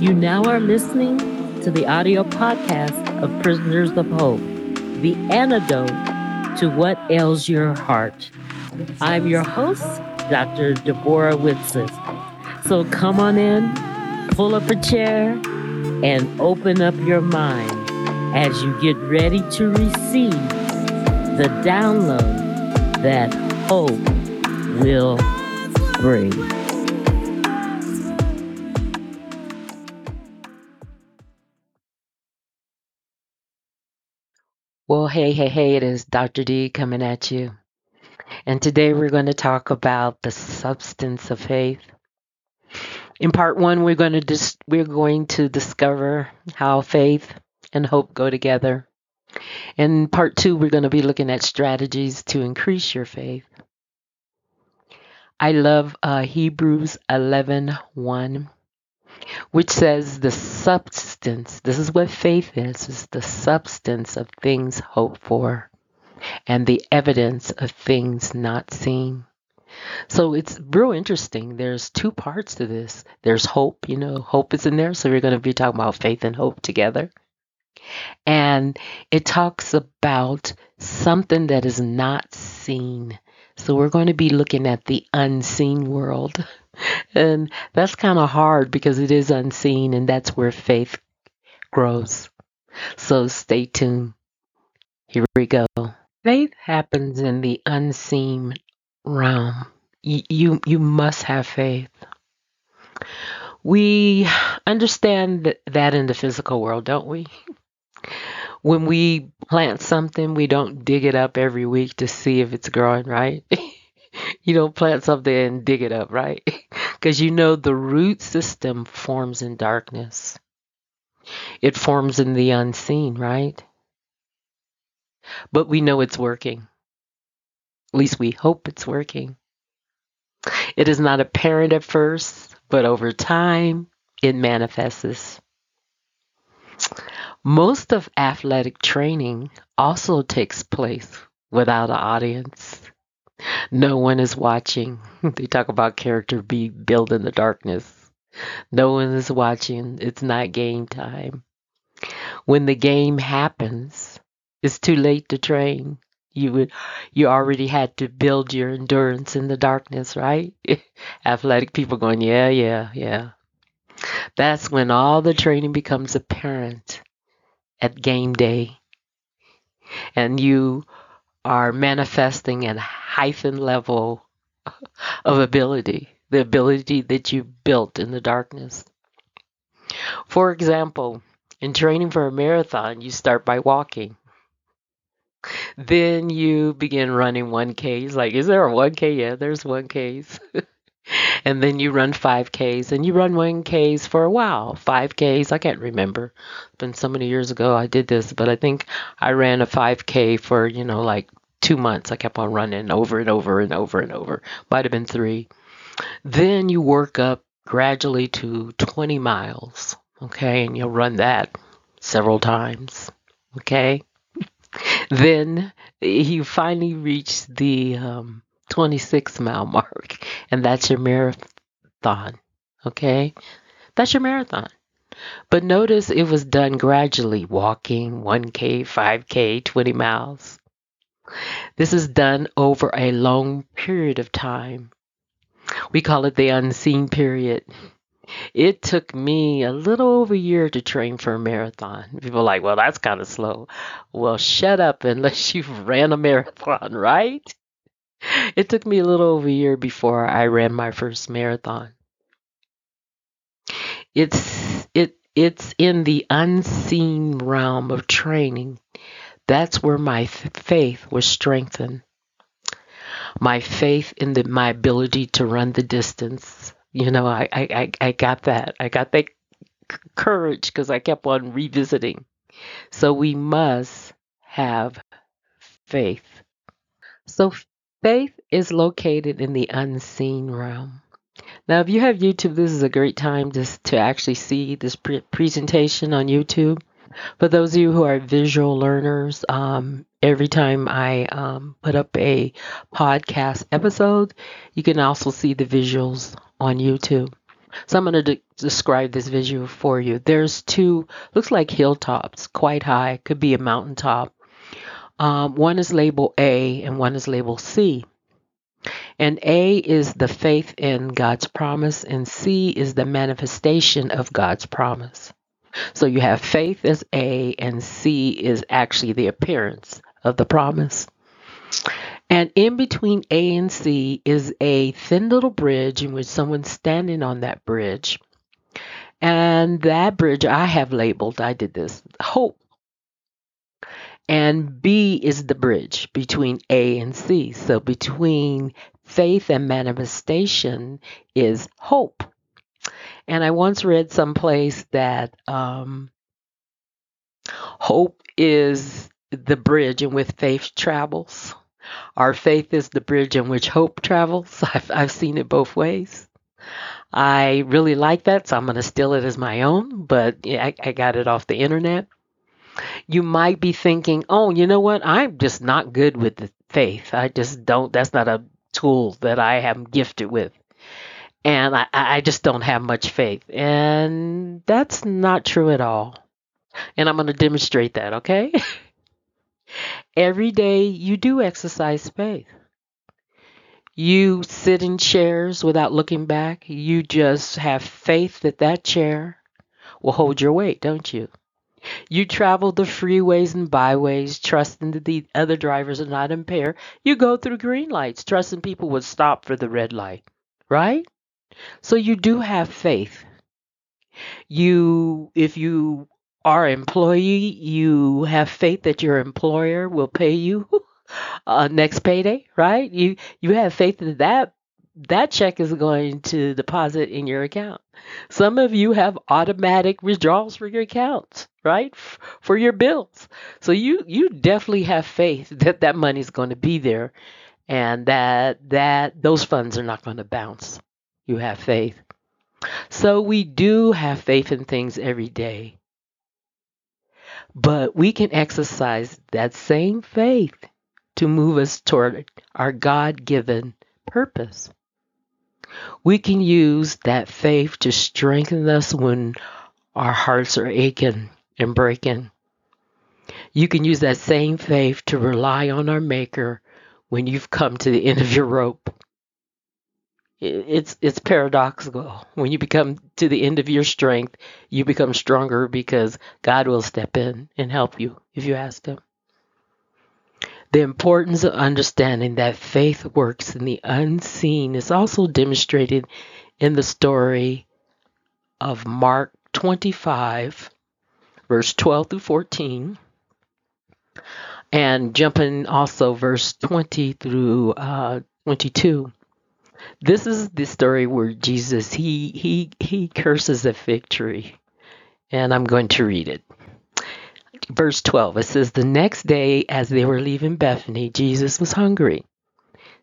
You now are listening to the audio podcast of Prisoners of Hope, the antidote to what ails your heart. I'm your host, Dr. Debbora Whitson. So come on in, pull up a chair, and open up your mind as you get ready to receive the download that hope will bring. Hey, hey, hey, it is Dr. D coming at you. And today we're going to talk about the substance of faith. In part one, we're going to dis- we're going to discover how faith and hope go together. In part two, we're going to be looking at strategies to increase your faith. I love uh, Hebrews 11 1 which says the substance, this is what faith is, is the substance of things hoped for and the evidence of things not seen. So it's real interesting. There's two parts to this. There's hope, you know, hope is in there. So we're going to be talking about faith and hope together. And it talks about something that is not seen. So we're going to be looking at the unseen world. and that's kind of hard because it is unseen and that's where faith grows. So stay tuned. Here we go. Faith happens in the unseen realm. You, you, you must have faith. We understand that in the physical world, don't we? When we plant something, we don't dig it up every week to see if it's growing, right? you don't plant something and dig it up, right? Because you know the root system forms in darkness. It forms in the unseen, right? But we know it's working. At least we hope it's working. It is not apparent at first, but over time it manifests. Most of athletic training also takes place without an audience. No one is watching. They talk about character be built in the darkness. No one is watching. It's not game time. When the game happens, it's too late to train. You would you already had to build your endurance in the darkness, right? Athletic people going, yeah, yeah, yeah. That's when all the training becomes apparent at game day. And you are manifesting a hyphen level of ability, the ability that you built in the darkness. For example, in training for a marathon, you start by walking. Then you begin running 1Ks. Like, is there a 1K? Yeah, there's 1Ks. and then you run 5Ks and you run 1Ks for a while. 5Ks, I can't remember. It's been so many years ago I did this, but I think I ran a 5K for, you know, like two months. I kept on running over and over and over and over. Might have been three. Then you work up gradually to 20 miles. Okay, and you'll run that several times. Okay. then you finally reach the um, 26 mile mark, and that's your marathon. Okay, that's your marathon. But notice it was done gradually walking 1K, 5K, 20 miles. This is done over a long period of time. We call it the unseen period. It took me a little over a year to train for a marathon. People are like, well, that's kind of slow. Well, shut up unless you've ran a marathon, right? It took me a little over a year before I ran my first marathon. It's it it's in the unseen realm of training that's where my faith was strengthened. My faith in the, my ability to run the distance. You know, I, I, I got that. I got that courage because I kept on revisiting. So we must have faith. So faith is located in the unseen realm. Now, if you have YouTube, this is a great time just to actually see this pre- presentation on YouTube. For those of you who are visual learners, um, every time I um, put up a podcast episode, you can also see the visuals on YouTube. So I'm going to de- describe this visual for you. There's two, looks like hilltops, quite high, could be a mountaintop. Um, one is label A and one is label C. And A is the faith in God's promise, and C is the manifestation of God's promise. So you have faith as A, and C is actually the appearance of the promise. And in between A and C is a thin little bridge in which someone's standing on that bridge. And that bridge I have labeled, I did this, hope. And B is the bridge between A and C. So between faith and manifestation is hope. And I once read someplace that um, hope is the bridge in which faith travels. Our faith is the bridge in which hope travels. I've, I've seen it both ways. I really like that, so I'm going to steal it as my own, but I, I got it off the internet. You might be thinking, oh, you know what? I'm just not good with the faith. I just don't, that's not a tool that I am gifted with. And I, I just don't have much faith. And that's not true at all. And I'm going to demonstrate that, okay? Every day you do exercise faith. You sit in chairs without looking back. You just have faith that that chair will hold your weight, don't you? You travel the freeways and byways, trusting that the other drivers are not impaired. You go through green lights, trusting people would stop for the red light, right? So you do have faith. You, if you are employee, you have faith that your employer will pay you uh, next payday, right? You you have faith that that that check is going to deposit in your account. Some of you have automatic withdrawals for your accounts, right? For your bills. So you you definitely have faith that that money is going to be there and that that those funds are not going to bounce. You have faith. So we do have faith in things every day. But we can exercise that same faith to move us toward our God given purpose. We can use that faith to strengthen us when our hearts are aching and breaking. You can use that same faith to rely on our Maker when you've come to the end of your rope. It's it's paradoxical. When you become to the end of your strength, you become stronger because God will step in and help you if you ask Him. The importance of understanding that faith works in the unseen is also demonstrated in the story of Mark 25, verse 12 through 14, and jumping also verse 20 through uh, 22. This is the story where Jesus he he he curses a fig tree, and I'm going to read it verse 12, it says, The next day, as they were leaving Bethany, Jesus was hungry.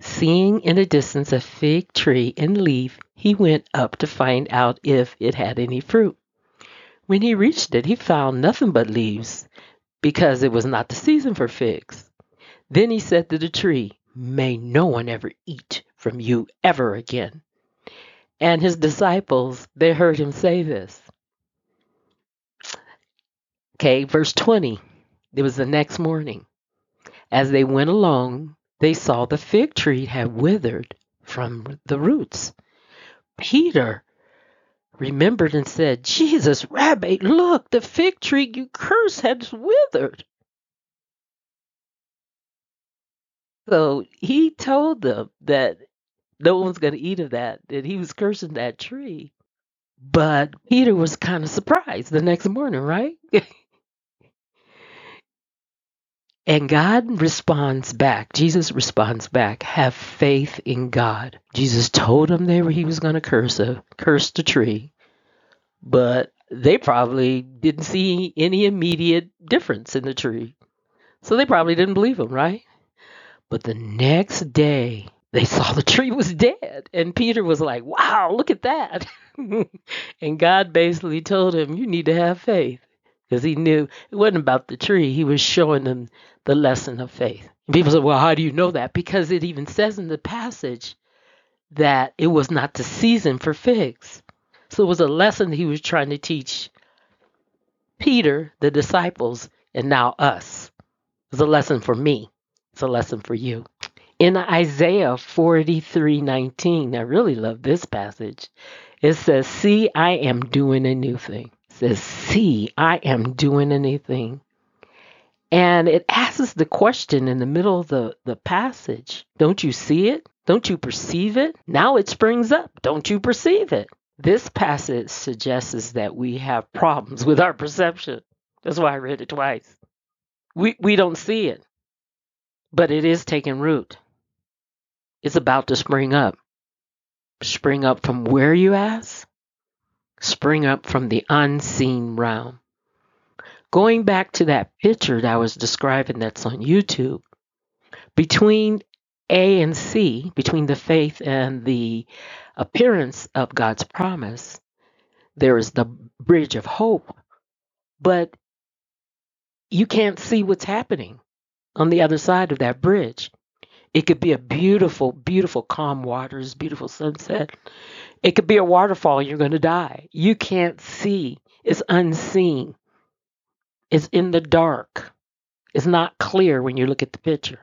Seeing in the distance a fig tree in leaf, he went up to find out if it had any fruit. When he reached it, he found nothing but leaves, because it was not the season for figs. Then he said to the tree, May no one ever eat from you ever again. And his disciples, they heard him say this. Okay, verse 20. It was the next morning. As they went along, they saw the fig tree had withered from the roots. Peter remembered and said, Jesus, Rabbi, look, the fig tree you cursed has withered. So he told them that no one's going to eat of that, that he was cursing that tree. But Peter was kind of surprised the next morning, right? And God responds back. Jesus responds back. Have faith in God. Jesus told them they were he was going to curse a curse the tree, but they probably didn't see any immediate difference in the tree, so they probably didn't believe him, right? But the next day, they saw the tree was dead, and Peter was like, "Wow, look at that!" and God basically told him, "You need to have faith." because he knew it wasn't about the tree. He was showing them the lesson of faith. And people say, well, how do you know that? Because it even says in the passage that it was not the season for figs. So it was a lesson he was trying to teach Peter, the disciples, and now us. It's a lesson for me. It's a lesson for you. In Isaiah 43:19, I really love this passage. It says, "See, I am doing a new thing." It says, "See, I am doing a new thing." And it asks the question in the middle of the, the passage, don't you see it? Don't you perceive it? Now it springs up. Don't you perceive it? This passage suggests that we have problems with our perception. That's why I read it twice. We we don't see it, but it is taking root. It's about to spring up. Spring up from where you ask? Spring up from the unseen realm. Going back to that picture that I was describing that's on YouTube, between A and C, between the faith and the appearance of God's promise, there is the bridge of hope, but you can't see what's happening on the other side of that bridge. It could be a beautiful, beautiful calm waters, beautiful sunset. It could be a waterfall, you're going to die. You can't see, it's unseen. It's in the dark. It's not clear when you look at the picture.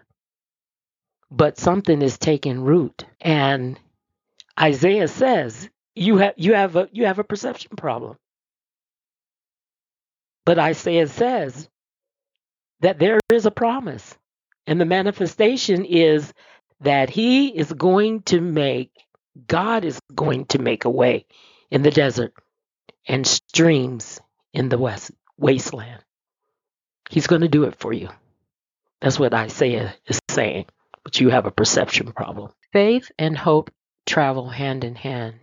But something is taking root. And Isaiah says, you have you have a you have a perception problem. But Isaiah says that there is a promise. And the manifestation is that he is going to make God is going to make a way in the desert and streams in the west wasteland. He's going to do it for you. That's what Isaiah is saying. But you have a perception problem. Faith and hope travel hand in hand.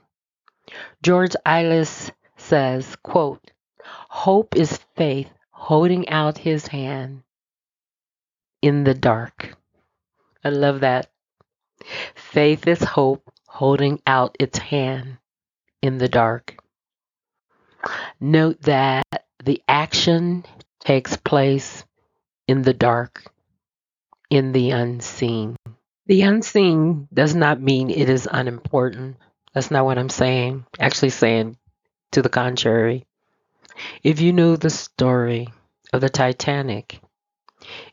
George Eilers says, quote, Hope is faith holding out his hand in the dark. I love that. Faith is hope holding out its hand in the dark. Note that the action takes place in the dark, in the unseen. The unseen does not mean it is unimportant. That's not what I'm saying. Actually, saying to the contrary. If you know the story of the Titanic,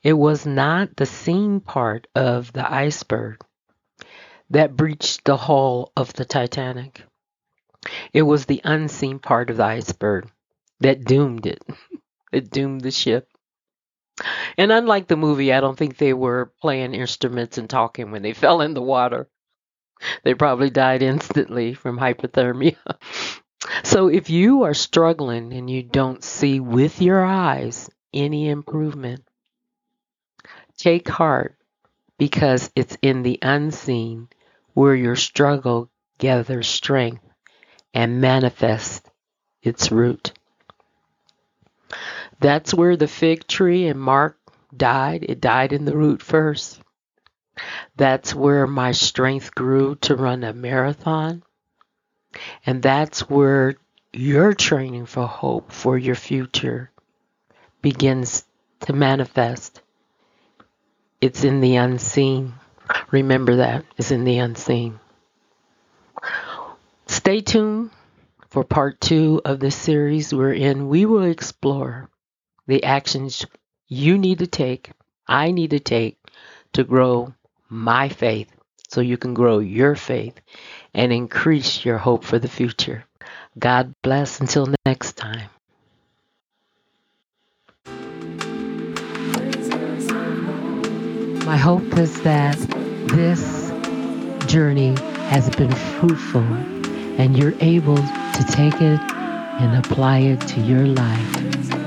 it was not the seen part of the iceberg that breached the hull of the Titanic. It was the unseen part of the iceberg that doomed it. It doomed the ship. And unlike the movie, I don't think they were playing instruments and talking when they fell in the water. They probably died instantly from hypothermia. so if you are struggling and you don't see with your eyes any improvement, take heart because it's in the unseen where your struggle gathers strength and manifests its root. That's where the fig tree in Mark died. It died in the root first. That's where my strength grew to run a marathon. And that's where your training for hope for your future begins to manifest. It's in the unseen. Remember that. It's in the unseen. Stay tuned for part two of this series, wherein we will explore the actions you need to take, I need to take to grow my faith so you can grow your faith and increase your hope for the future. God bless until next time. My hope is that this journey has been fruitful and you're able to take it and apply it to your life.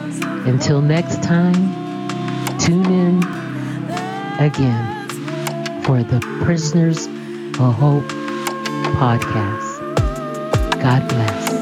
Until next time, tune in again for the Prisoners of Hope podcast. God bless.